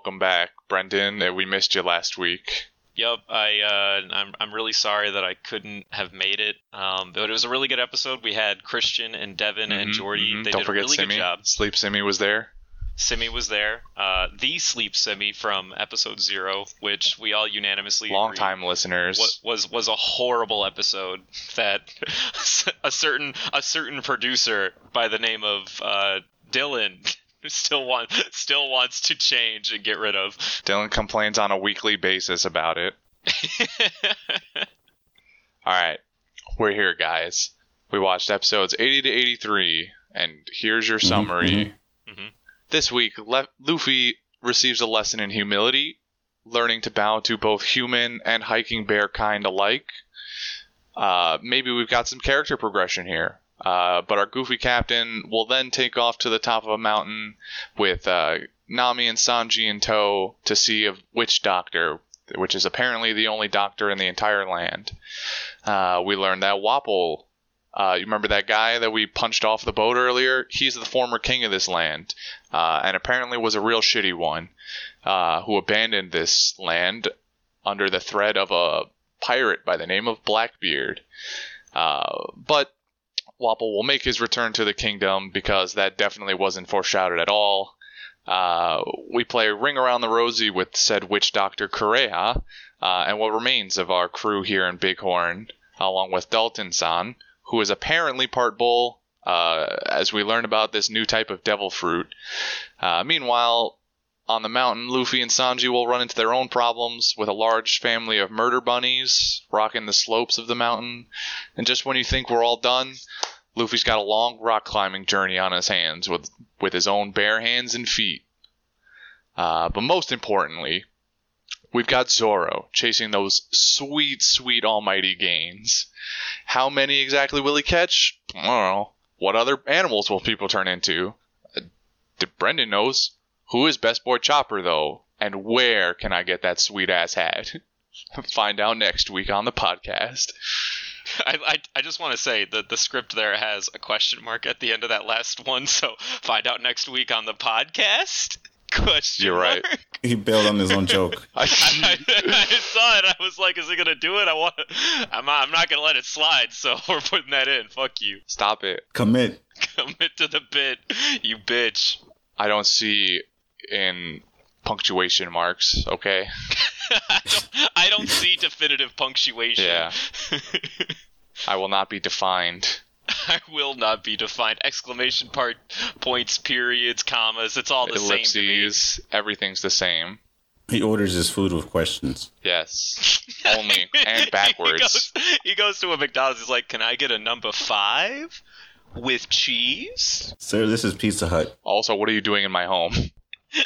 welcome back, Brendan. Uh, We missed you last week. Yep, I uh, I'm I'm really sorry that I couldn't have made it. Um, but it was a really good episode. We had Christian and Devin and Mhm, Jordy. mhm. They Don't did forget a really Simi. good job. Sleep Simi was there. Simi was there. Uh, the sleep Simi from episode zero, which we all unanimously Long time listeners. wa- was was a horrible episode that a certain a certain producer by the name of uh, Dylan still want still wants to change and get rid of. Dylan complains on a weekly basis about it. All right, we're here, guys. We watched episodes 80 to 83, and here's your Mhm, summary. mhm. This week, Le- Luffy receives a lesson in humility, learning to bow to both human and hiking bear kind alike. Uh, maybe we've got some character progression here. Uh, but our goofy captain will then take off to the top of a mountain with uh, Nami and Sanji in tow to see a witch doctor, which is apparently the only doctor in the entire land. Uh, we learned that Wapol, uh, you remember that guy that we punched off the boat earlier? He's the former king of this land, uh, and apparently was a real shitty one, uh, who abandoned this land under the threat of a pirate by the name of Blackbeard. Uh, but Wapol will make his return to the kingdom because that definitely wasn't foreshadowed at all. Uh, we play Ring Around the Rosie with said witch doctor Kureha, uh, and what remains of our crew here in Bighorn, along with Dalton san, who is apparently part bull, uh, as we learn about this new type of devil fruit. Uh, meanwhile, on the mountain, Luffy and Sanji will run into their own problems with a large family of murder bunnies rocking the slopes of the mountain. And just when you think we're all done, Luffy's got a long rock climbing journey on his hands with with his own bare hands and feet. Uh, but most importantly, we've got Zoro chasing those sweet, sweet almighty gains. How many exactly will he catch? I don't know. What other animals will people turn into? Uh, Brendan knows. Who is Best Boy Chopper, though? And where can I get that sweet ass hat? Find out next week on the podcast. I, I, I just want to say that the script there has a question mark at the end of that last one, so find out next week on the podcast. Question You're right. mark. He bailed on his own joke. I, I, I saw it. I was like, "Is he gonna do it?" I want. I'm not, I'm not gonna let it slide. So we're putting that in. Fuck you. Stop it. Commit. Commit to the bit, you bitch. I don't see in punctuation marks, okay? I, don't, I don't see definitive punctuation. Yeah. I will not be defined. I will not be defined. Exclamation part, points, periods, commas. It's all the same to me. Ellipses, everything's the same. He orders his food with questions. Yes. Only and he, backwards. goes, he goes to a McDonald's. He's like, "Can I get a number five with cheese?" Sir, this is Pizza Hut. Also, what are you doing in my home?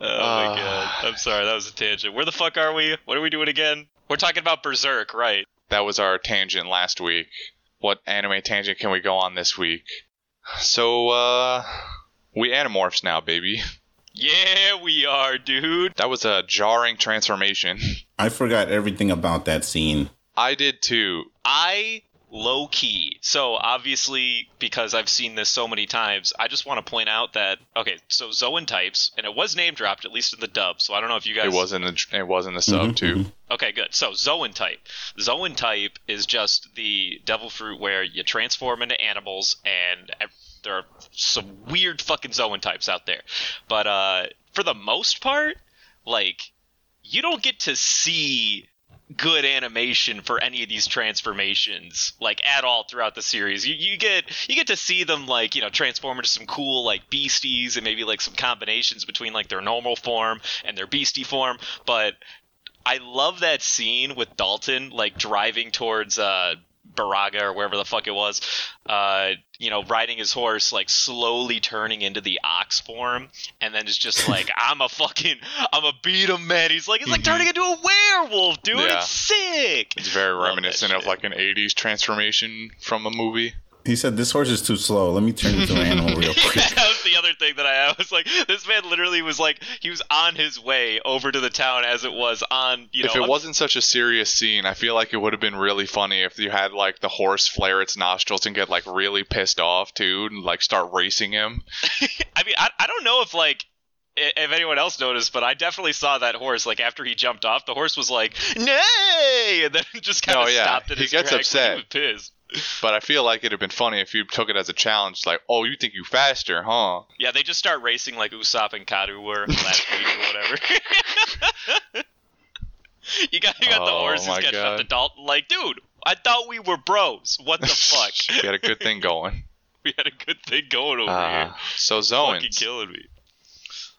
Oh Ah. my god! I'm sorry, that was a tangent. Where the fuck are we? What are we doing again? We're talking about Berserk, right? That was our tangent last week. What anime tangent can we go on this week? So, uh, we animorphs now, baby. Yeah, we are, dude. That was a jarring transformation. I forgot everything about that scene. I did too. I low key. So obviously, because I've seen this so many times, I just want to point out that okay, so Zoan types, and it was name dropped at least in the dub. So I don't know if you guys. It wasn't. the it wasn't a sub Mhm, too. mhm. Okay, good. So Zoan type. Zoan type is just the devil fruit where you transform into animals, and there are some weird fucking Zoan types out there. But uh, for the most part, like you don't get to see good animation for any of these transformations like at all throughout the series. You, you get you get to see them like you know transform into some cool like beasties and maybe like some combinations between like their normal form and their beastie form. But I love that scene with Dalton like driving towards uh Baraga or wherever the fuck it was, uh, you know, riding his horse, like slowly turning into the ox form, and then it's just like, I'm a fucking, I'm a beat him, man. He's like, he's like Mhm. turning into a werewolf, dude. Yeah. It's sick. It's very Love reminiscent of like an '80s transformation from a movie. He said, This horse is too slow. Let me turn into an animal real quick. that was the other thing that I, I was like, this man literally was like, he was on his way over to the town as it was on, you know. if it I'm- wasn't such a serious scene, I feel like it would have been really funny if you had like the horse flare its nostrils and get like really pissed off too, and like start racing him. I mean, I, I don't know if like if anyone else noticed, but I definitely saw that horse. Like after he jumped off, the horse was like, "Nay!" and then just kind of Oh, yeah. stopped in He his gets tracks. upset. He was pissed. But I feel like it'd have been funny if you took it as a challenge, like, "Oh, you think you faster, huh?" Yeah, they just start racing like Usopp and Kadu were last week or whatever. you got you got the Oh, horses my catching up God. to Dalton. Like, dude, I thought we were bros. What the fuck? we had a good thing going. we had a good thing going over Uh, here. so Fucking Zoans. killing me.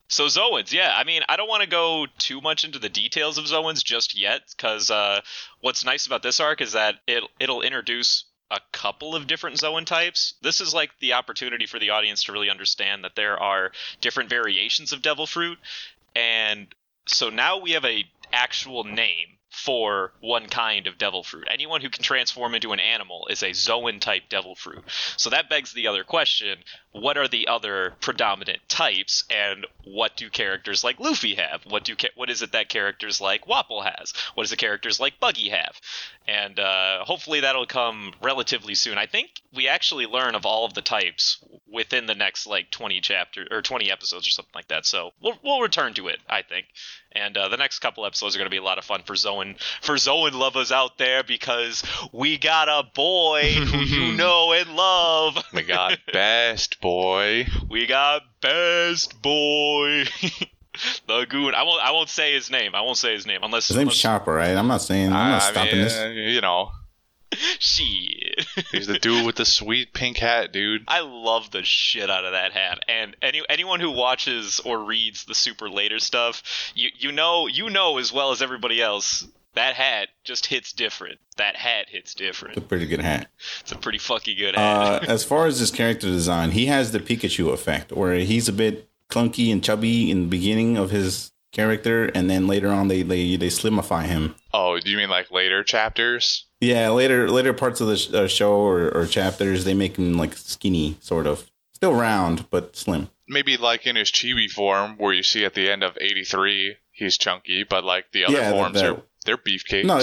So Zoans, yeah. I mean, I don't want to go too much into the details of Zoans just yet, because uh, what's nice about this arc is that it it'll introduce a couple of different Zoan types. This is like the opportunity for the audience to really understand that there are different variations of Devil Fruit, and so now we have a actual name for one kind of devil fruit. Anyone who can transform into an animal is a Zoan type devil fruit. So that begs the other question what are the other predominant types, and what do characters like Luffy have? What do what is it that characters like Wapol has? What does the characters like Buggy have? And uh, hopefully that'll come relatively soon. I think we actually learn of all of the types within the next like 20 chapter or 20 episodes or something like that. So we'll we'll return to it, I think. And uh, the next couple episodes are going to be a lot of fun for Zoan for Zoan lovers out there because we got a boy who you know and love. We got best boy. We got best boy. the goon. I won't. I won't say his name. I won't say his name unless. His name's unless Chopper, right? I'm not saying I'm not I stopping mean, this. You know, shit. he's the dude with the sweet pink hat, dude. I love the shit out of that hat. And any anyone who watches or reads the super later stuff, you you know you know as well as everybody else. That hat just hits different. That hat hits It's a pretty good hat. It's a pretty fucking good Uh, hat. as far as his character design, he has the Pikachu effect, where he's a bit clunky and chubby in the beginning of his character, and then later on they they, they slimify him. Oh, do you mean like later chapters? Yeah, later later parts of the sh- uh, show or, or chapters, they make him like skinny, sort of, still round but slim. Maybe like in his chibi form, where you see at the end of '83, he's chunky, but like the other Yeah, forms are they're beefcakes. No,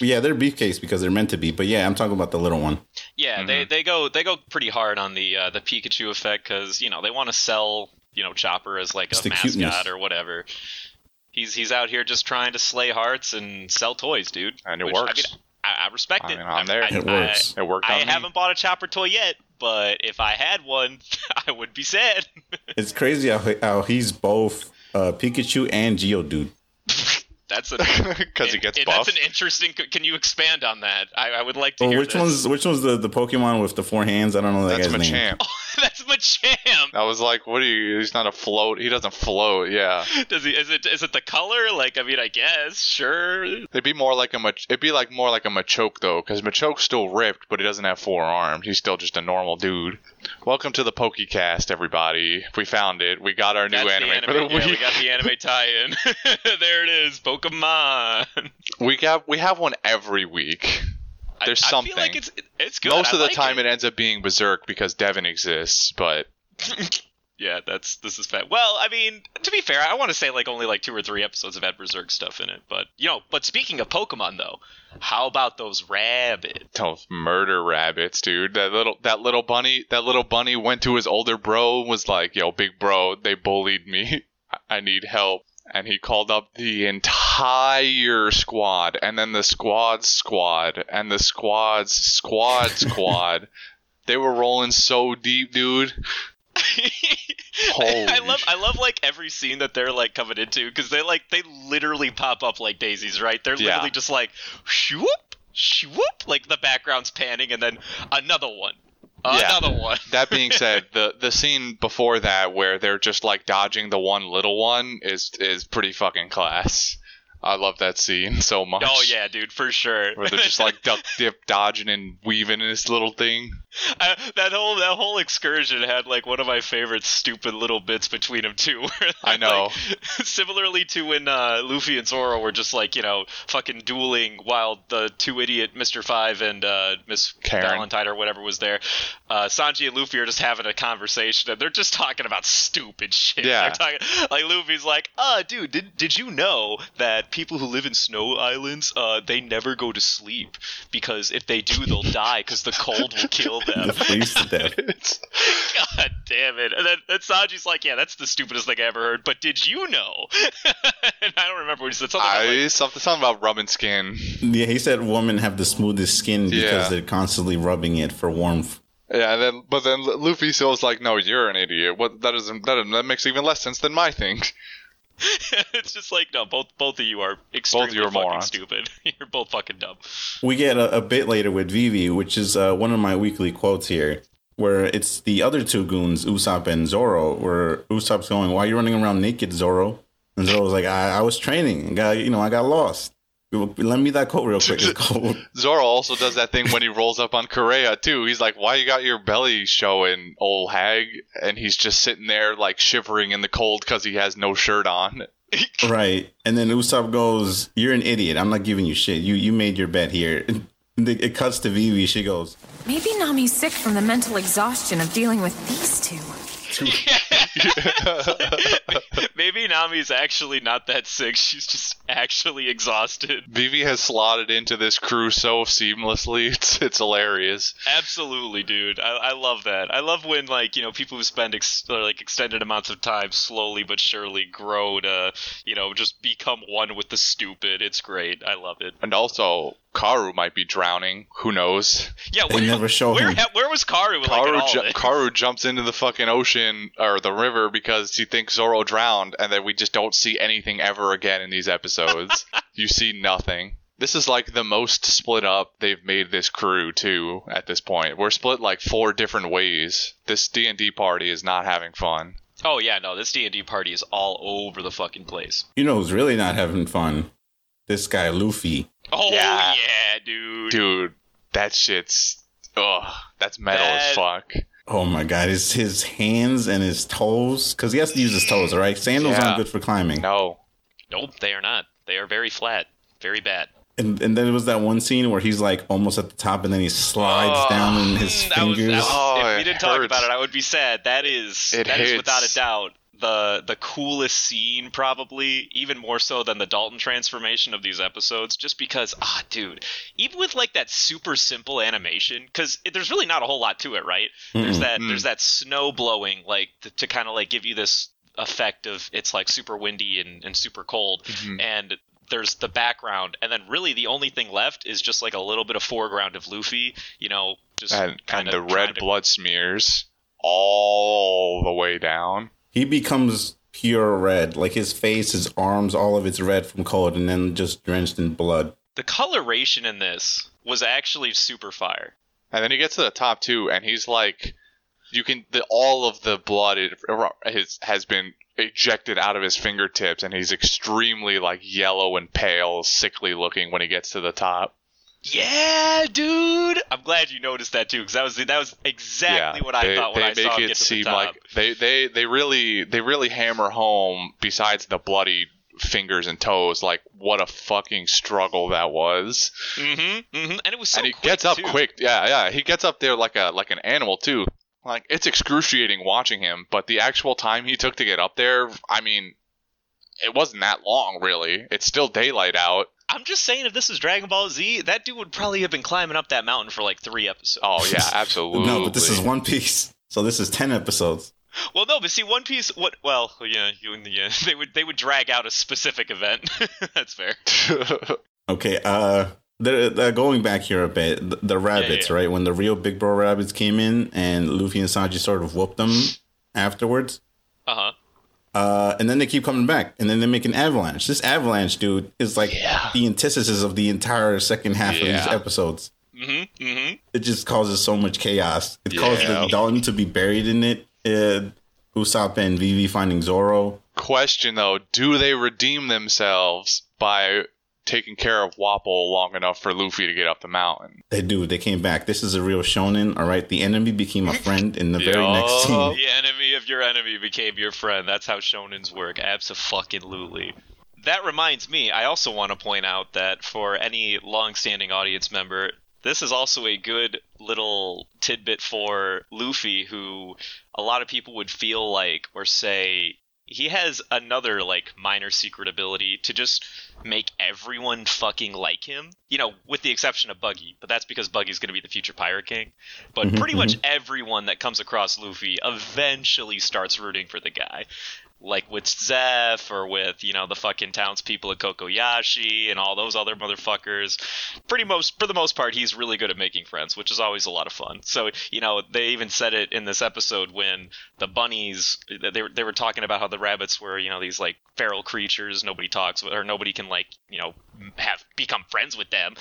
yeah, they're beefcakes because they're meant to be. But yeah, I'm talking about the little one. yeah, they, they go they go pretty hard on the uh, the Pikachu effect because you know they want to sell you know Chopper as like It's a the mascot cuteness. or whatever. He's he's out here just trying to slay hearts and sell toys, dude. And it Which, I works. mean, I, I respect I it. I'm there. I, It works. it worked. I, on I me. haven't bought a Chopper toy yet, but if I had one, I would be sad. It's crazy how, how he's both uh, Pikachu and Geodude. That's a because he gets and buff. That's an interesting. Can you expand on that? I, I would like to hear which this. one's which one's the, the Pokemon with the four hands? I don't know that That's guy's name. That's Machamp. I was like, what are you? He's not a float. He doesn't float. Yeah, Does he? Is it? Is it the color? Like, I mean, I guess sure. it'd be more like a Mach- it'd be like more like a Machoke though, because Machoke's still ripped, but he doesn't have four arms. He's still just a normal dude. Welcome to the Pokecast, everybody. We found it. We got our new That's anime, the for the anime. Yeah, we got the anime tie-in. there it is, Pokemon. We got we have one every week. There's I, I something. feel like it's it's good. Most I of the like time, it. it ends up being Berserk because Devin exists, but Yeah, that's this is bad. Well, I mean, to be fair, I want to say like only like two or three episodes have had Berserk stuff in it, but you know. But speaking of Pokemon, though, how about those rabbits? those murder rabbits, dude. That little that little bunny that little bunny went to his older bro and was like, "Yo, big bro, they bullied me. I need help." And he called up the entire squad, and then the squad's squad, and the squad's squad squad. They were rolling so deep, dude. Holy I love I love like every scene that they're like coming into because they like they literally pop up like daisies, right? They're Yeah. literally just like shoop shoop like the background's panning and then another one, Yeah. another one. That being said, the the scene before that where they're just like dodging the one little one is is pretty fucking class. I love that scene so much. Oh yeah, dude, for sure. Where they're just like duck dip dodging and weaving in this little thing. I, that whole that whole excursion had like one of my favorite stupid little bits between them too. where I know. like, similarly to when uh, Luffy and Zoro were just like you know fucking dueling while the two idiot Mister Five and uh, Miss. Valentine or whatever was there. Uh, Sanji and Luffy are just having a conversation and they're just talking about stupid shit. Yeah. They're talking like Luffy's like, uh, dude, did did you know that people who live in snow islands, uh, they never go to sleep because if they do, they'll die because the cold will kill them. The freeze to death. God damn it. And then, then Sanji's like, yeah, that's the stupidest thing I ever heard. But did you know? and I don't remember what he said. Something about, I, like, something, something about rubbing skin. Yeah, he said women have the smoothest skin because Yeah. they're constantly rubbing it for warmth. Yeah, and then but then Luffy feels like, no, you're an idiot. What that doesn't that, that makes even less sense than my thing. it's just like, no, both both of you are extremely you are fucking morons. stupid. You're both fucking dumb. We get a, a bit later with Vivi, which is uh, one of my weekly quotes here, where it's the other two goons, Usopp and Zoro, where Usopp's going, "Why are you running around naked, Zoro?" And Zoro's like, "I, I was training. Got you know, I got lost. Lend me that coat real quick. It's cold." Zoro also does that thing when he rolls up on Kureha too. He's like, "Why you got your belly showing, old hag?" And he's just sitting there like shivering in the cold because he has no shirt on. right. And then Usopp goes, "You're an idiot. I'm not giving you shit. You you made your bet here." And It cuts to Vivi. She goes, Maybe Nami's sick from the mental exhaustion of dealing with these two. Maybe Nami's actually not that sick. She's just actually exhausted. Vivi has slotted into this crew so seamlessly. It's it's hilarious. Absolutely, dude. I, I love that. I love when like you know people who spend ex- uh, like extended amounts of time slowly but surely grow to you know just become one with the stupid. It's great. I love it. And also, Karu might be drowning. Who knows? Yeah, They where, never show where, him. where was Karu? Karu, all ju- Karu jumps into the fucking ocean or the river because he thinks Zoro drowned, and then we just don't see anything ever again in these episodes. you see nothing. This is like the most split up they've made this crew too. At this point, we're split like four different ways. This D and D party is not having fun. Oh yeah, no, this D and D party is all over the fucking place. "You know who's really not having fun? This guy Luffy." Oh Yeah. yeah, dude. Dude, that shit's ugh. That's metal That- as fuck. Oh my god, his his hands and his toes, because he has to use his toes, right? Sandals Yeah. aren't good for climbing. No, Nope, they are not. They are very flat, very bad. And and then there was that one scene where he's like almost at the top, and then he slides Oh, down in his was- fingers. was- Oh, if we oh, didn't talk about it, I would be sad. That is It that is hits. without a doubt the the coolest scene, probably even more so than the Dalton transformation of these episodes. Just because, ah, dude, even with like that super simple animation, because there's really not a whole lot to it, right? There's Mm-mm. that Mm. there's that snow blowing, like to, to kind of like give you this effect of it's like super windy and, and super cold, Mhm. and there's the background, and then really the only thing left is just like a little bit of foreground of Luffy, you know, just and and kind the of red blood smears all the way down. He becomes pure red, like his face, his arms, all of it's red from cold, and then just drenched in blood. The coloration in this was actually super fire. And then he gets to the top two, and he's like, you can the all of the blood it, has has been ejected out of his fingertips, and he's extremely like yellow and pale, sickly looking when he gets to the top. Yeah, dude. I'm glad you noticed that too, because that was that was exactly what I they, thought when they I saw it get to seem the top. like they, they they really they really hammer home. Besides the bloody fingers and toes, like what a fucking struggle that was. mm-hmm, mm-hmm. And it was so and he gets up too. quick. Yeah, yeah. He gets up there like a like an animal too. Like it's excruciating watching him, but the actual time he took to get up there, I mean, it wasn't that long really. It's still daylight out. I'm just saying, if this is Dragon Ball Z, that dude would probably have been climbing up that mountain for like three episodes. Oh yeah, absolutely. No, but this is One Piece, so this is ten episodes. Well, no, but see, One Piece. What? Well, yeah, you, yeah. They would they would drag out a specific event. That's fair. Okay, uh, they're, they're going back here a bit. The, the rabbits, yeah. right? When the real Big Bro rabbits came in, and Luffy and Sanji sort of whooped them afterwards. Uh huh. Uh, and then they keep coming back, and then they make an avalanche. This avalanche, dude, is like Yeah. the antithesis of the entire second half of these episodes. Mm-hmm. Mm-hmm. It just causes so much chaos. It causes Yeah. Dalton to be buried in it. Uh, Usopp and Vivi finding Zoro. Question though, do they redeem themselves by taking care of Wapol long enough for Luffy to get up the mountain? They do. They came back. This is a real shonen. All right. The enemy became a friend in the very Yup. next scene. The enemy of your enemy became your friend. That's how shonens work. Absolutely. That reminds me, I also want to point out that for any long-standing audience member, this is also a good little tidbit for Luffy, who a lot of people would feel like or say he has another like minor secret ability to just make everyone fucking like him. You know, with the exception of Buggy, but that's because Buggy's going to be the future Pirate King. But Mhm, pretty much everyone that comes across Luffy eventually starts rooting for the guy. Like with Zeff or with, you know, the fucking townspeople at Kokoyashi and all those other motherfuckers. Pretty most for the most part he's really good at making friends, which is always a lot of fun. So, you know, they even said it in this episode when the bunnies they were, they were talking about how the rabbits were, you know, these like feral creatures nobody talks with or nobody can like, you know, have become friends with them.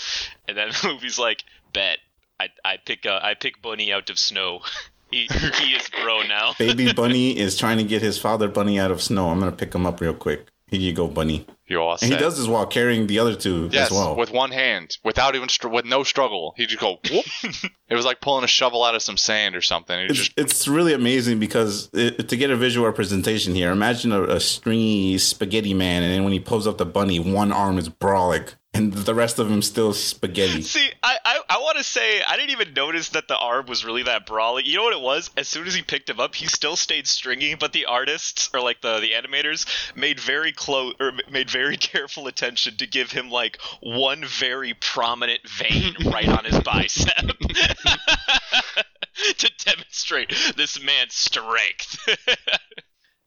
And then Luffy's like, "Bet I I pick uh, I pick Bunny out of snow." he he is bro now. Baby Bunny is trying to get his father Bunny out of snow. I'm gonna pick him up real quick. Here you go, Bunny. You all And he does this while carrying the other two Yes, as well. with one hand, without even str- with no struggle. He just go. Whoop. it was like pulling a shovel out of some sand or something. It's, just it's really amazing because it, to get a visual representation here, imagine a, a stringy spaghetti man, and then when he pulls up the bunny, one arm is brolic, and the rest of him still spaghetti. See, I I, I want to say I didn't even notice that the arm was really that brawly. You know what it was? As soon as he picked him up, he still stayed stringy, but the artists or like the the animators made very close or made very careful attention to give him like one very prominent vein right on his bicep. to demonstrate this man's strength.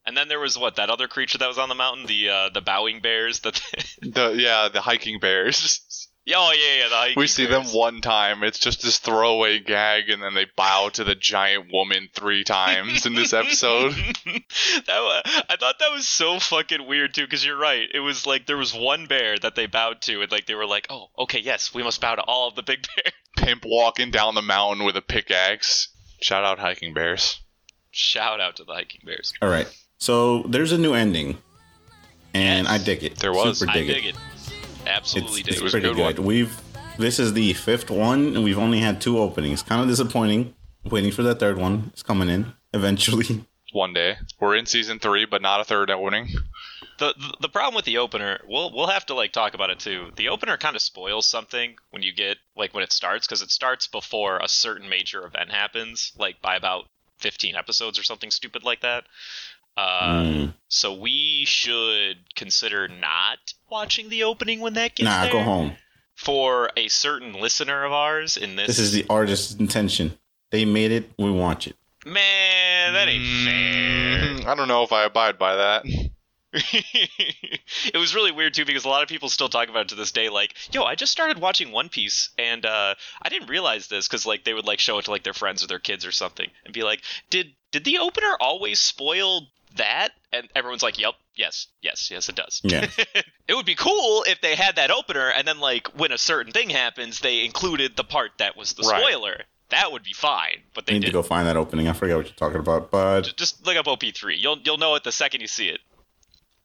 And then there was what that other creature that was on the mountain, the uh, the bowing bears. That the yeah the hiking bears. oh yeah yeah the hiking we see them one time. It's just this throwaway gag, and then they bow to the giant woman three times in this episode. that wa- I thought that was so fucking weird too, because you're right. It was like there was one bear that they bowed to, and like they were like, "Oh, okay, yes, we must bow to all of the big bears." Pimp walking down the mountain with a pickaxe. Shout out hiking bears. Shout out to the hiking bears. All right, so there's a new ending, and Yes. I dig it. There was. Super I dig, dig it. it. Absolutely It's, dig it's it. was a pretty good good. We've this is the fifth one, and we've only had two openings. Kind of disappointing. Waiting for that third one. It's coming in eventually. One day we're in season three, but not a third opening. the, the the problem with the opener, we'll we'll have to like talk about it too. The opener kind of spoils something when you get like when it starts because it starts before a certain major event happens, like by about 15 episodes or something stupid like that. Uh, Mm. So we should consider not watching the opening when that gets Nah, there. go home. For a certain listener of ours in this, This is the artist's intention. They made it. We watch it. man, that ain't fair. Mm, I don't know if I abide by that. it was really weird too because a lot of people still talk about it to this day like yo i just started watching one piece and uh, i didn't realize this because like they would like show it to like their friends or their kids or something and be like did did the opener always spoil that and everyone's like yep yes yes yes it does Yeah. it would be cool if they had that opener and then like when a certain thing happens they included the part that was the Right. spoiler that would be fine but I they need to didn't go find that opening. I forget what you're talking about. But just look up op3 you'll you'll know it the second you see it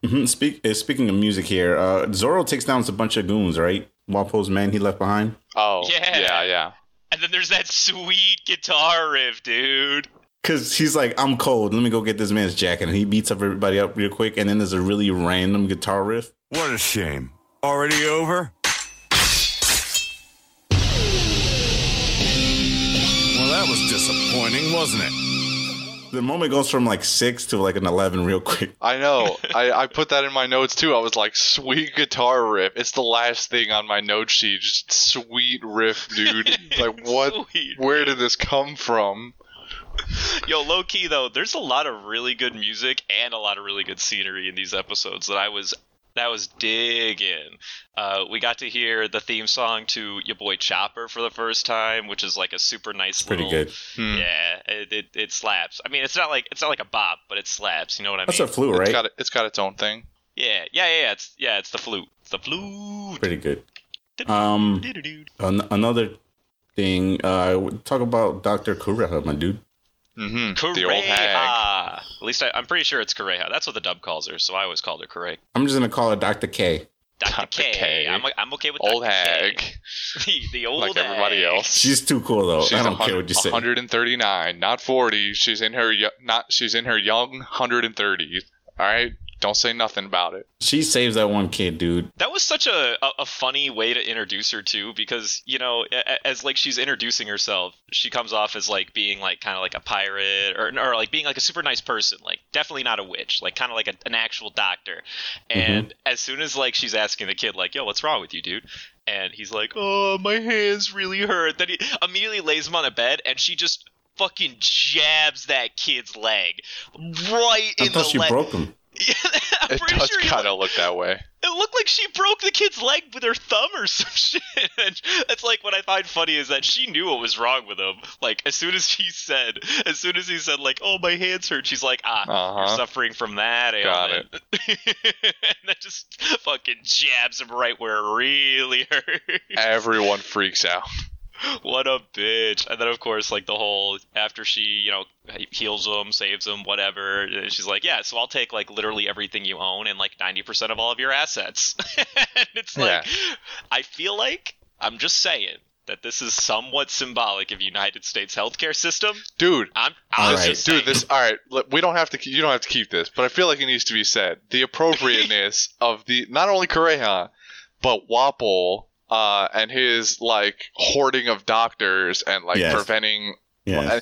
mhm, speak, uh, speaking of music here, uh, Zoro takes down a bunch of goons, right? Wapol's men he left behind. Oh, Yeah. yeah, yeah. And then there's that sweet guitar riff, dude. Cause he's like, I'm cold. Let me go get this man's jacket, and he beats up everybody up real quick. And then there's a really random guitar riff. What a shame. Already over? Well, that was disappointing, wasn't it? The moment goes from like six to like an eleven real quick. I know. I, I put that in my notes too. I was like, sweet guitar riff. It's the last thing on my note sheet. Just sweet riff, dude. like, what? Sweet. Where did this come from? Yo, low key though, there's a lot of really good music and a lot of really good scenery in these episodes that I was that was digging. Uh, we got to hear the theme song to your boy Chopper for the first time, which is like a super nice Pretty little. good. Hmm. Yeah, it, it it slaps. I mean, it's not like it's not like a bop, but it slaps. You know what I That's mean? That's a flute, It's right? got it's got its own thing. yeah, yeah, yeah, yeah. It's yeah, it's the flute. It's the flute. Pretty good. Um, an- another thing. Uh, talk about Doctor Kureha, my dude. Mm-hmm. The old hag. At least I, I'm pretty sure it's Kureha. That's what the dub calls her, so I always called her Kureha. I'm just gonna call her Doctor K. Dr. Dr. K. K. I'm, I'm okay with Old Dr. hag. K. The, the old Like everybody hag. else. She's too cool though. She's I don't care what you say. 139, not 40. She's in her not. She's in her young 130s. All right, Don't say nothing about it. She saves that one kid, dude. That was such a, a, a funny way to introduce her too, because you know, as like she's introducing herself, she comes off as like being like kind of like a pirate or or like being like a super nice person, like definitely not a witch, like kind of like a, an actual doctor. Mm-hmm. And as soon as like she's asking the kid like, "Yo, what's wrong with you, dude?" and he's like, "Oh, my hands really hurt," then he immediately lays him on a bed, and she just fucking jabs that kid's leg right I in thought the she leg. broke him. I'm It does sure kind of look that way. it looked like she broke the kid's leg with her thumb or some shit. And that's like what I find funny is that she knew what was wrong with him. Like as soon as he said, as soon as he said like, "Oh, my hands hurt," she's like, "Ah, Uh-huh. you're suffering from that Got ailment." and that just fucking jabs him right where it really hurts. Everyone freaks out. what a bitch. And then of course like the whole after she, you know, heals him, saves him, whatever, and she's like, "Yeah, so I'll take like literally everything you own and like 90% of all of your assets." and it's like I feel like I'm just saying that this is somewhat symbolic of United States healthcare system. Dude, I'm, All just saying. dude, this all right. look, We don't have to. You don't have to keep this, but I feel like it needs to be said. The appropriateness of the not only Kureha, but Wapol uh, and his like hoarding of doctors and like Yes. preventing. Yeah. I,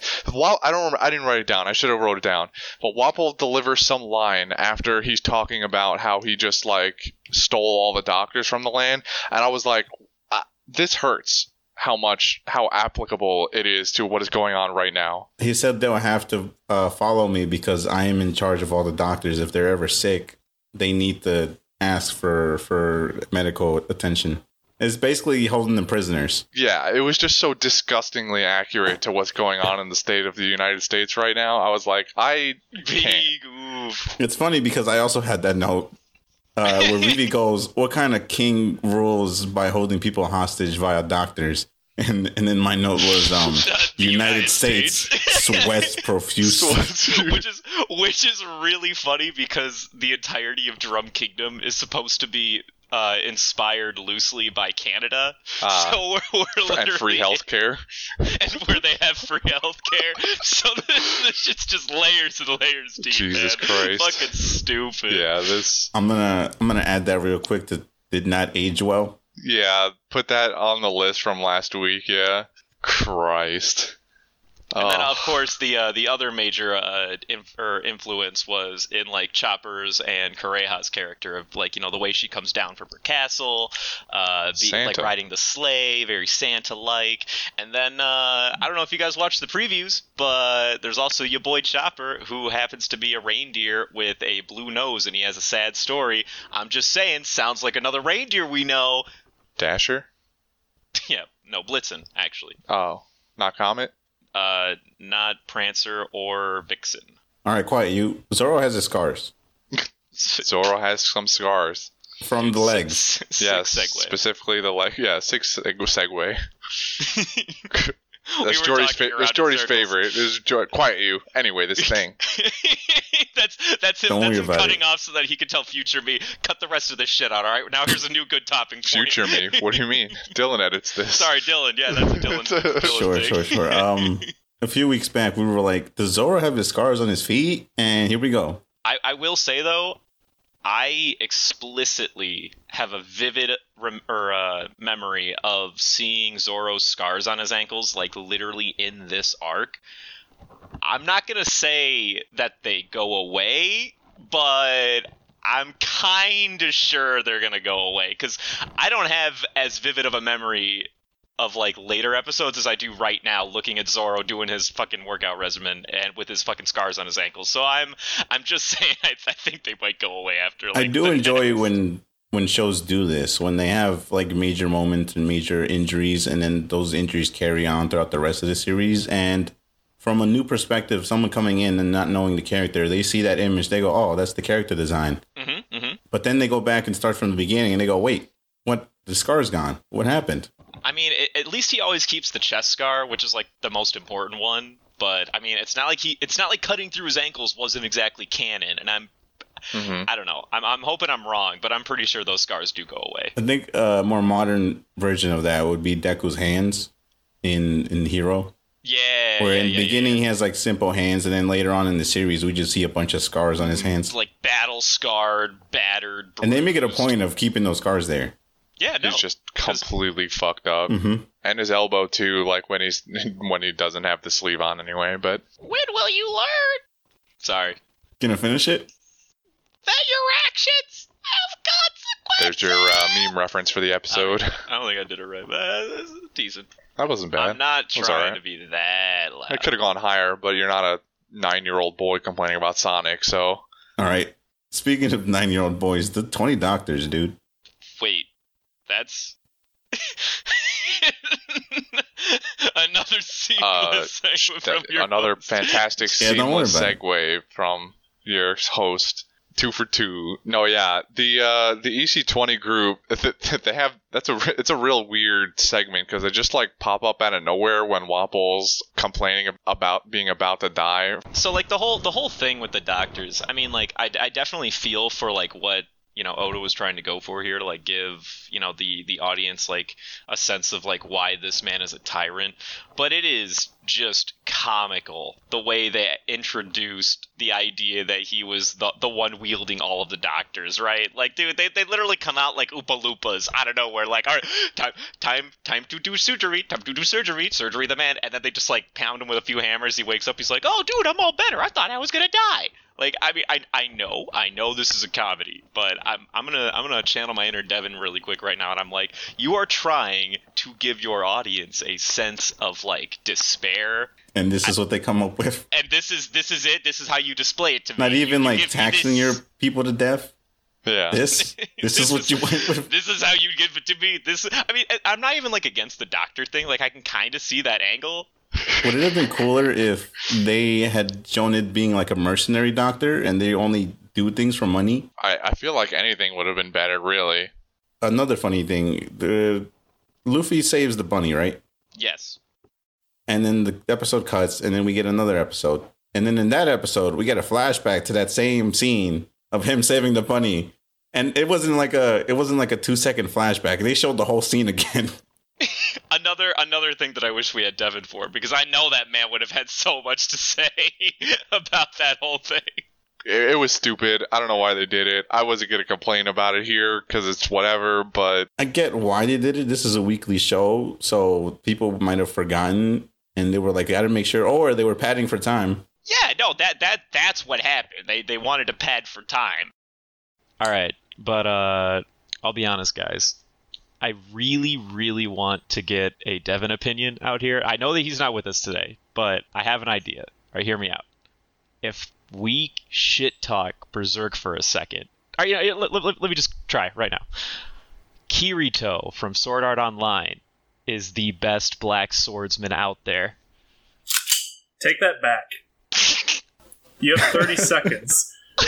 I don't remember. I didn't write it down. I should have wrote it down. But Wapol delivers some line after he's talking about how he just like stole all the doctors from the land, and I was like, uh, this hurts. How much, how applicable it is to what is going on right now. He said they'll have to uh, follow me because I am in charge of all the doctors. If they're ever sick, they need to ask for for medical attention. It's basically holding them prisoners. Yeah, it was just so disgustingly accurate to what's going on in the state of the United States right now. I was like, I can't. It's funny because I also had that note uh, where Vivi goes, "What kind of king rules by holding people hostage via doctors?" And and then my note was, um, "United, United States, States. sweats profuse." which is which is really funny because the entirety of Drum Kingdom is supposed to be uh, inspired loosely by Canada. Ah. so we're, we're and free literally- healthcare. and where they have free healthcare. so this, this shit's just layers and layers deep. Jesus man. Christ. Fucking stupid. Yeah, this. I'm gonna I'm gonna add that real quick. That did not age well. Yeah, put that on the list from last week. Yeah, Christ. And then, Oh. of course, the uh, the other major uh, inf- or influence was in like Chopper's and Kureha's character of like you know the way she comes down from her castle, uh, be, like riding the sleigh, very Santa like. And then uh, I don't know if you guys watched the previews, but there's also your boy Chopper who happens to be a reindeer with a blue nose and he has a sad story. I'm just saying, sounds like another reindeer we know. Dasher. yeah, no Blitzen actually, Oh, not Comet. Uh, not Prancer or Vixen. All right, quiet. You Zoro has his scars Zoro has some scars. from the legs. Six, six yes, segue. specifically the leg. Yeah, six seg- segue. We That's were Jordy's. talking Fa- that's Jordy's favorite. This is Jor- Quiet you. Anyway, this thing. that's that's him. Don't that's him about cutting it. off so that he can tell future me, cut the rest of this shit out. All right, now here's a new good topping. for you." Future me. What do you mean? Dylan edits this. Sorry, Dylan. Yeah, that's a Dylan. Dylan Sure, thing. sure, sure. Um, a few weeks back, we were like, "Does Zoro have his scars on his feet?" And here we go. I, I will say though, I explicitly have a vivid rem- or uh, memory of seeing Zoro's scars on his ankles, like literally in this arc. I'm not gonna say that they go away, but I'm kind of sure they're gonna go away because I don't have as vivid of a memory of like later episodes as I do right now, looking at Zoro doing his fucking workout regimen and with his fucking scars on his ankles. So I'm I'm just saying I, I think they might go away after. Like, I do enjoy next- when when shows do this when they have like major moments and major injuries, and then those injuries carry on throughout the rest of the series. And from a new perspective, someone coming in and not knowing the character, they see that image, they go, "Oh, that's the character design." Mhm, mhm. But then they go back and start from the beginning, and they go, "Wait, what? The scar's gone. What happened?" I mean, it, at least he always keeps the chest scar, which is like the most important one. But I mean, it's not like he it's not like cutting through his ankles wasn't exactly canon, and I'm. Mhm. I don't know. I'm, I'm hoping I'm wrong, but I'm pretty sure those scars do go away. I think a more modern version of that would be Deku's hands in in Hero. Yeah. Where yeah, in yeah, the yeah, beginning yeah. he has like simple hands, and then later on in the series we just see a bunch of scars on his hands. It's like battle scarred, battered. And they make it a point of keeping those scars there. Yeah, no. He's just completely fucked up, hmm and his elbow too. Like when he's when he doesn't have the sleeve on anyway. But When will you learn? Sorry. Gonna finish it? That your actions have consequences. there's your uh, meme reference for the episode. I don't think I did it right. But it's decent. that wasn't bad. I'm not trying alright. to be that loud. I could have gone higher, but you're not a nine-year-old boy complaining about Sonic, so All right. Speaking of nine-year-old boys, the twenty doctors, dude. Wait, that's another seamless Uh, segue from that- your another host. fantastic Yeah, don't seamless about it. segue from your host. Two for two. No, yeah, the uh, the Isshi-20 group. They have that's a it's a real weird segment because they just like pop up out of nowhere when Wapol's complaining about being about to die. So like the whole the whole thing with the doctors, I mean like I, I definitely feel for like what you know Oda was trying to go for here to like give you know the the audience like a sense of like why this man is a tyrant, but it is just comical the way they introduced the idea that he was the the one wielding all of the doctors, right? Like dude, they, they literally come out like Oompa Loompas out of nowhere, like all right, time time time to do surgery, time to do surgery, surgery the man, and then they just like pound him with a few hammers. He wakes up, he's like, oh dude, I'm all better. I thought I was gonna die. Like I mean, I, I know I know this is a comedy, but I'm I'm gonna I'm gonna channel my inner Devin really quick right now, and I'm like, you are trying to give your audience a sense of like despair, And this is what they come up with. and this is this is it. This is how you display it to me. Not even you like taxing your people to death. Yeah, This, this is what you went with. This is how you give it to me. This, I mean, I'm not even like against the doctor thing. Like, I can kind of see that angle. Would it have been cooler if they had shown it being like a mercenary doctor and they only do things for money? I, I feel like anything would have been better, really. Another funny thing, the Luffy saves the bunny, right? Yes. And then the episode cuts, and then we get another episode. And then in that episode, we get a flashback to that same scene of him saving the bunny. And it wasn't like a it wasn't like a two second flashback. They showed the whole scene again. Another another thing that I wish we had Devin for because I know that man would have had so much to say about that whole thing. It, it was stupid. I don't know why they did it. I wasn't gonna complain about it here because it's whatever. But I get why they did it. This is a weekly show, so people might have forgotten, and they were like, "I got to make sure," or they were padding for time. Yeah, no, that that that's what happened. They they wanted to pad for time. All right, but uh, I'll be honest, guys. I really, really want to get a Devin opinion out here. I know that he's not with us today, but I have an idea. All right, hear me out. If we shit talk Berserk for a second, all right, yeah, yeah, let, let- let me just try right now. Kirito from Sword Art Online is the best black swordsman out there. Take that back. You have 30 seconds.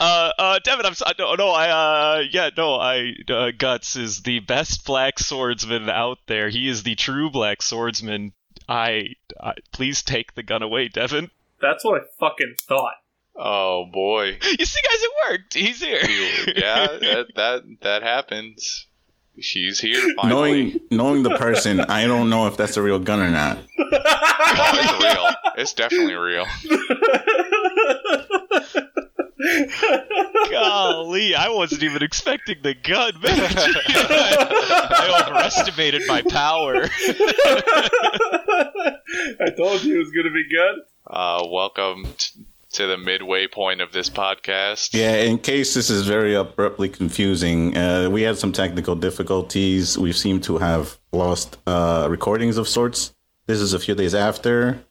uh, uh, Devin, I'm sorry. no, no, I, uh, yeah, no, I, uh, Guts is the best black swordsman out there. He is the true black swordsman. I, I please take the gun away, Devin. That's what I fucking thought. oh boy, You see, guys, it worked. He's here. yeah, that that that happens. She's here finally. Knowing knowing the person, I don't know if that's a real gun or not. Oh, it's real. It's definitely real. Golly, I wasn't even expecting the gun, man. I overestimated my power. I told you it was going to be good. Uh, welcome t- to the midway point of this podcast. Yeah, in case this is very abruptly confusing, uh, we had some technical difficulties. We seem to have lost uh, recordings of sorts. This is a few days after,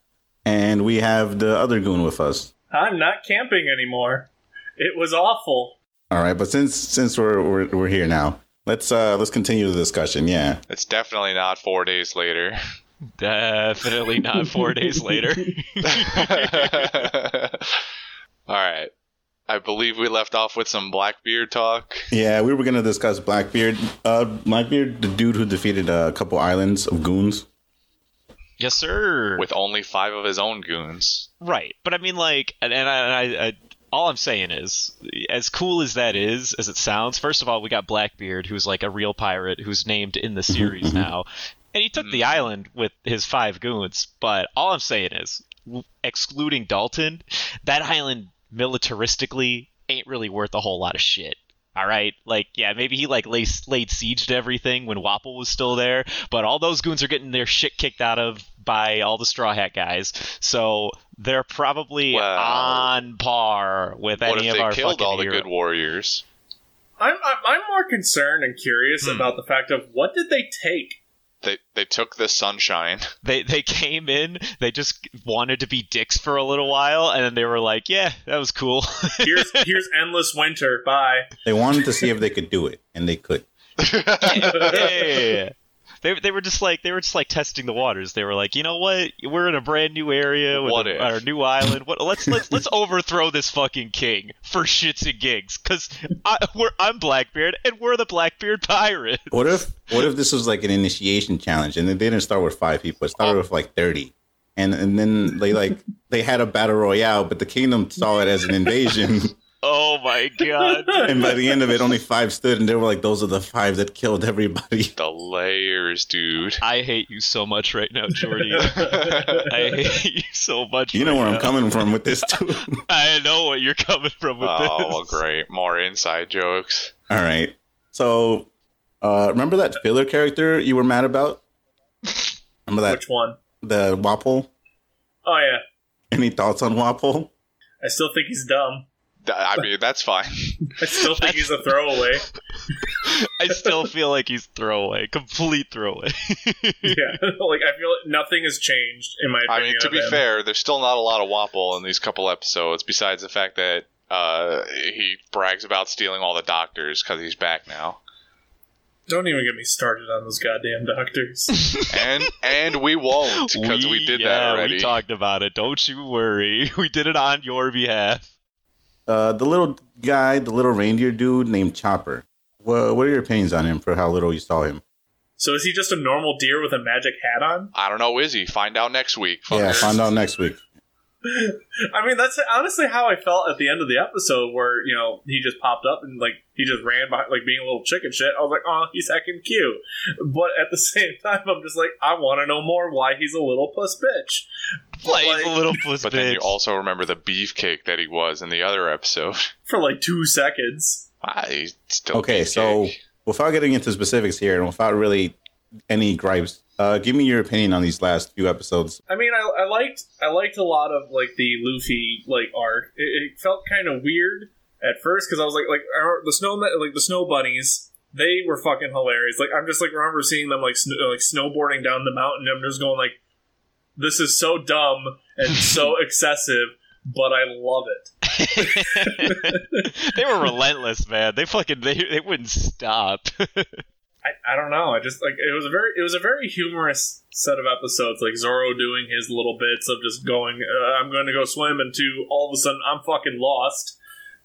and we have the other goon with us. I'm not camping anymore. It was awful. All right, but since since we're we're, we're here now, let's uh let's continue the discussion. Yeah, It's definitely not four days later. Definitely not four days later. All right. I believe we left off with some Blackbeard talk. yeah, we were gonna discuss Blackbeard. Uh, Blackbeard, the dude who defeated uh, a couple islands of goons. yes, sir. with only five of his own goons. Right, but I mean, like, and, and, I, and I, I, all I'm saying is, as cool as that is, as it sounds. First of all, we got Blackbeard, who's like a real pirate, who's named in the mm-hmm, series mm-hmm. now. And he took the Hmm. island with his five goons, but all I'm saying is, excluding Dalton, that island militaristically ain't really worth a whole lot of shit. All right, like yeah, maybe he like laid, laid siege to everything when Wapol was still there, but all those goons are getting their shit kicked out of by all the Straw Hat guys, so they're probably Well, on par with what any if of they our killed fucking all the heroes. good warriors? I'm, I'm I'm more concerned and curious Hmm. about the fact of what did they take? They they took the sunshine. They they came in, they just wanted to be dicks for a little while, and then they were like, "Yeah, that was cool." Here's here's endless winter. Bye. They wanted to see if they could do it, and they could. yeah, yeah, yeah, yeah. They, they were just like they were just like testing the waters. They were like, you know what? We're in a brand new area with What a- our new island. What? Let's let's let's overthrow this fucking king for shits and gigs. Cause I, we're I'm Blackbeard and we're the Blackbeard pirates. What if what if this was like an initiation challenge, and they didn't start with five people, it started oh. with like thirty, and and then they like they had a battle royale, but the kingdom saw it as an invasion, Oh my god. and by the end of it, only five stood, and they were like, "Those are the five that killed everybody." the layers, dude. I hate you so much right now, Jordy. I hate you so much. You know right where I'm coming from with this too. I know what you're coming from with Oh, this. well, great. More inside jokes. All right, so uh, remember that filler character you were mad about? Remember that Which one? the Wapol? Oh yeah. Any thoughts on Wapol? I still think he's dumb. Th- I mean, that's fine. I still think he's a throwaway. I still feel like he's throwaway, complete throwaway. Yeah, like I feel like nothing has changed in my I mean, to be him. fair, there's still not a lot of Wapol in these couple episodes, besides the fact that uh, he brags about stealing all the doctors because he's back now. don't even get me started on those goddamn doctors. And and we won't because we, did that yeah, already. We talked about it. Don't you worry. We did it on your behalf. Uh, the little guy, the little reindeer dude named Chopper. What, what are your opinions on him for how little you saw him? so is he just a normal deer with a magic hat on? I don't know, is he? Find out next week. Yeah, find out next week. I mean, that's honestly how I felt at the end of the episode, where you know he just popped up and like he just ran by, like being a little chicken shit. I was like, oh, he's heckin' cute, but at the same time, I'm just like, I want to know more why he's a little puss bitch. Like, like- a little puss But bitch. then you also remember the beefcake that he was in the other episode. For like two seconds. Ah, he's still Okay, so without getting into specifics here and without really any gripes, uh, give me your opinion on these last few episodes. I mean, I, I liked I liked a lot of like the Luffy like arc. It, it felt kind of weird at first because I was like like I the snow like the snow bunnies. They were fucking hilarious. Like I'm just like remember seeing them like sn- like snowboarding down the mountain. I'm just going like, this is so dumb and so excessive, but I love it. they were relentless, man. They fucking they, they wouldn't stop. I, I don't know. I just like it was a very it was a very humorous set of episodes. Like Zoro doing his little bits of just going, uh, I'm going to go swim, and to all of a sudden I'm fucking lost.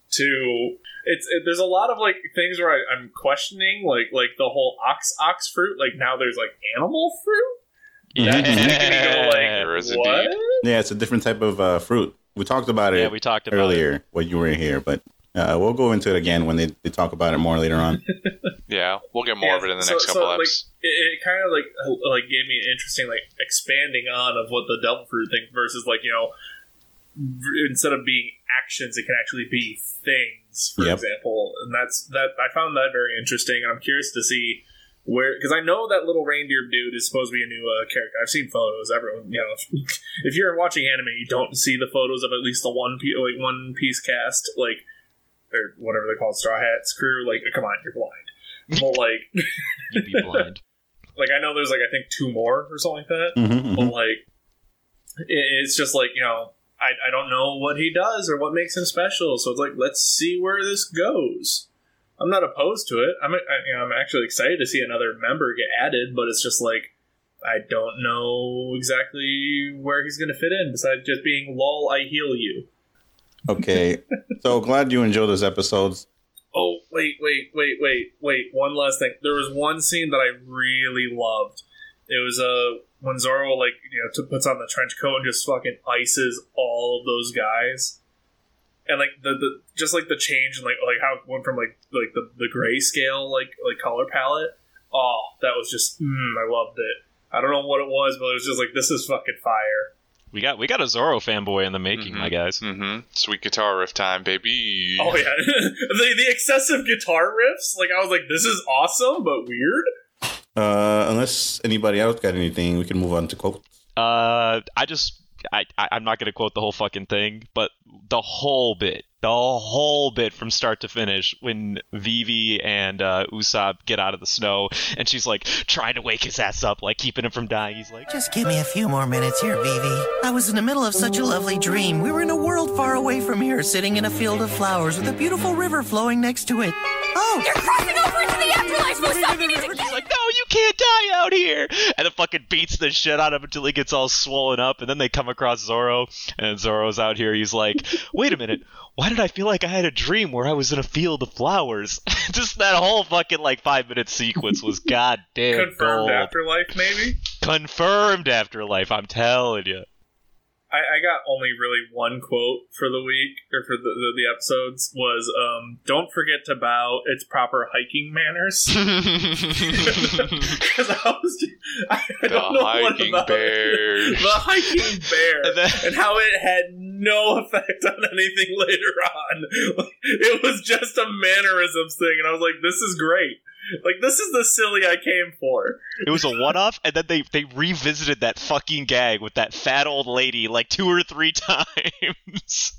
To it's it, there's a lot of like things where I, I'm questioning like like the whole ox ox fruit. Like now there's like animal fruit. That's making go like what? Yeah, it's a different type of uh, fruit. We talked about it yeah, we talked about it. earlier when you were here, but uh, we'll go into it again when they, they talk about it more later on. Yeah, we'll get more Yeah, of it in the so- next so, couple like, it, it kind of like like gave me an interesting like expanding on of what the devil fruit thing versus like you know instead of being actions it can actually be things for Yep. example. And that's that i found that very interesting. And i'm curious to see where because i know that little reindeer dude is supposed to be a new uh, character. I've seen photos. Everyone you know if, if you're watching anime you don't see the photos of at least the one like one piece cast like or whatever they call it, straw hats crew like come on you're blind but like You'd be blind. like I know there's like I think two more or something like that, Mhm, but mhm. like it, it's just like you know I I don't know what he does or what makes him special, so it's like let's see where this goes. I'm not opposed to it. I'm I, you know I'm actually excited to see another member get added, but it's just like I don't know exactly where he's going to fit in besides just being lol I heal you. Okay, so glad you enjoyed those episodes. Oh, wait, wait, wait, wait, wait. One last thing. There was one scene that I really loved. It was uh, when Zoro, like, you know, t- puts on the trench coat and just fucking ices all of those guys. And, like, the, the just, like, the change and, like, like how it went from, like, like the, the grayscale, like, like, color palette. Oh, that was just, mm, I loved it. I don't know what it was, but it was just like this is fucking fire. We got we got a Zoro fanboy in the making, Mhm. my guys. Mm-hmm. Sweet guitar riff time, baby. Oh yeah, the the excessive guitar riffs. Like I was like, this is awesome, but weird. Uh, unless anybody else got anything, we can move on to quote. Uh, I just I, I I'm not gonna quote the whole fucking thing, but the whole bit, the whole bit from start to finish, when Vivi and uh, Usopp get out of the snow, and she's like trying to wake his ass up, like keeping him from dying. He's like, Just give me a few more minutes here, Vivi. I was in the middle of such a lovely dream. We were in a world far away from here, sitting in a field of flowers with a beautiful river flowing next to it. Oh, You're crossing over into the afterlife, Usopp! You need to He's like, no, you can't die out here, and it fucking beats the shit out of him until he gets all swollen up, and then they come across Zoro, and Zoro's out here. He's like, wait a minute, why did I feel like I had a dream where I was in a field of flowers? Just that whole fucking like five minute sequence was goddamn Confirmed gold. afterlife, maybe. Confirmed afterlife. I'm telling you. I, I got only really one quote for the week or for the, the, the episodes was um, "Don't forget to bow its proper hiking manners." Because I was, just, I The don't know what hiking about bear. it. the hiking bear, And then- and how it had no effect on anything later on. It was just a mannerisms thing, and I was like, "This is great." Like this is the silly I came for. It was a one off, and then they, they revisited that fucking gag with that fat old lady like two or three times.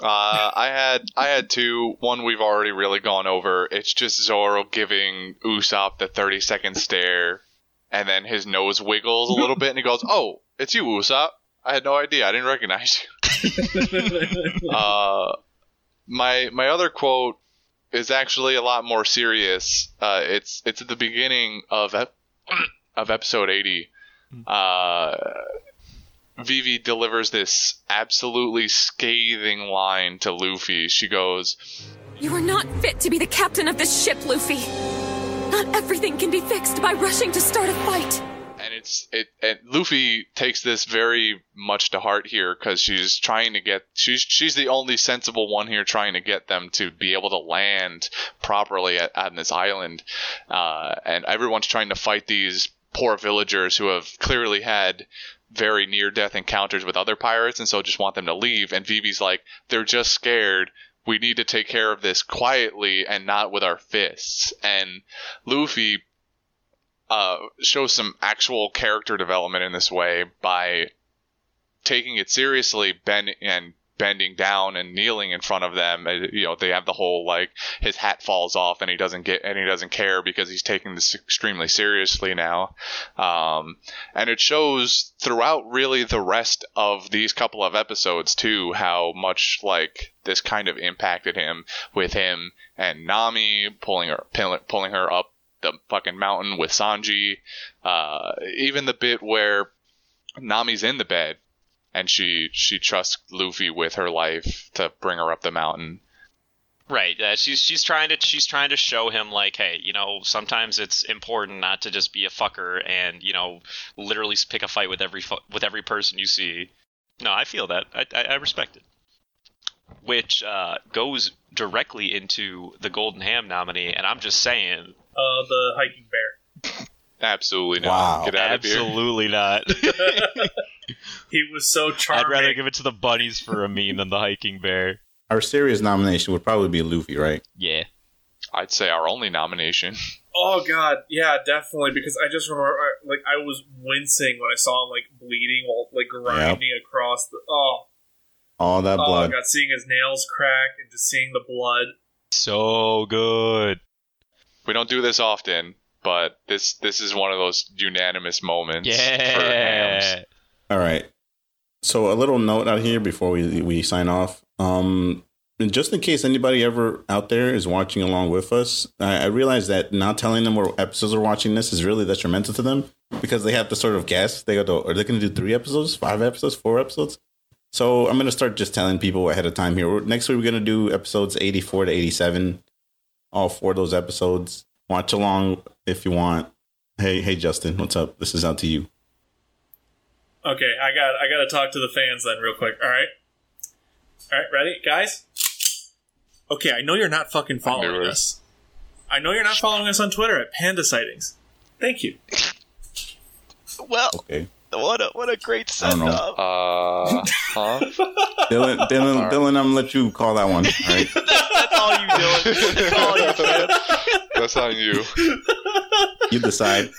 Uh, I had I had two. One we've already really gone over. It's just Zoro giving Usopp the thirty second stare, and then his nose wiggles a little bit, and he goes, "Oh, it's you, Usopp. I had no idea. I didn't recognize you." uh, my my other quote is actually a lot more serious. Uh, it's it's at the beginning of ep- of episode eighty. Uh, Vivi delivers this absolutely scathing line to Luffy. She goes, You are not fit to be the captain of this ship, Luffy. Not everything can be fixed by rushing to start a fight. It's it. And Luffy takes this very much to heart here because she's trying to get she's she's the only sensible one here trying to get them to be able to land properly at, on this island, uh, and everyone's trying to fight these poor villagers who have clearly had very near death encounters with other pirates and so just want them to leave. And Vivi's like they're just scared. We need to take care of this quietly and not with our fists. And Luffy uh, shows some actual character development in this way by taking it seriously bend and bending down and kneeling in front of them. You know they have the whole like his hat falls off and he doesn't get and he doesn't care because he's taking this extremely seriously now. Um, and it shows throughout really the rest of these couple of episodes too how much like this kind of impacted him with him and Nami pulling her pulling her up the fucking mountain with Sanji uh, even the bit where Nami's in the bed and she she trusts Luffy with her life to bring her up the mountain Right. Uh, she's she's trying to she's trying to show him like, hey, you know, sometimes it's important not to just be a fucker and you know literally pick a fight with every fu- with every person you see. No, I feel that. I I, I respect it. Which uh, goes directly into the Golden Ham nominee, and I'm just saying, Uh, the hiking bear. absolutely not Wow. get out of here Absolutely not. He was so charming. I'd rather give it to the bunnies for a meme than the hiking bear. Our serious nomination would probably be Luffy, right? Yeah. I'd say our only nomination Oh god, yeah, definitely. Because I just remember, like, I was wincing when I saw him like bleeding while like grinding across the. Oh, All that oh blood. god, seeing his nails crack and just seeing the blood. So good. We don't do this often but this this is one of those unanimous moments Yeah. All right. So a little note out here before we we sign off. Um, just in case anybody ever out there is watching along with us, I, I realize that not telling them what episodes are watching this is really detrimental to them because they have to sort of guess. They go, to, are they going to do three episodes, five episodes, four episodes? So I'm going to start just telling people ahead of time here. Next week we're going to do episodes 84 to 87, all four of those episodes. Watch along if you want. Hey, hey, Justin, what's up? This is out to you. Okay, I got I got to talk to the fans then real quick. All right, all right, ready, guys? Okay, I know you're not fucking following nervous. us. I know you're not following us on Twitter at Panda Sightings. Thank you. Well, Okay. What a what a great I don't send know. up. Uh, huh? Dylan, Dylan, All right. Dylan, I'm gonna let you call that one. All right. That's all you Dylan. That's all you can. That's on you. You decide.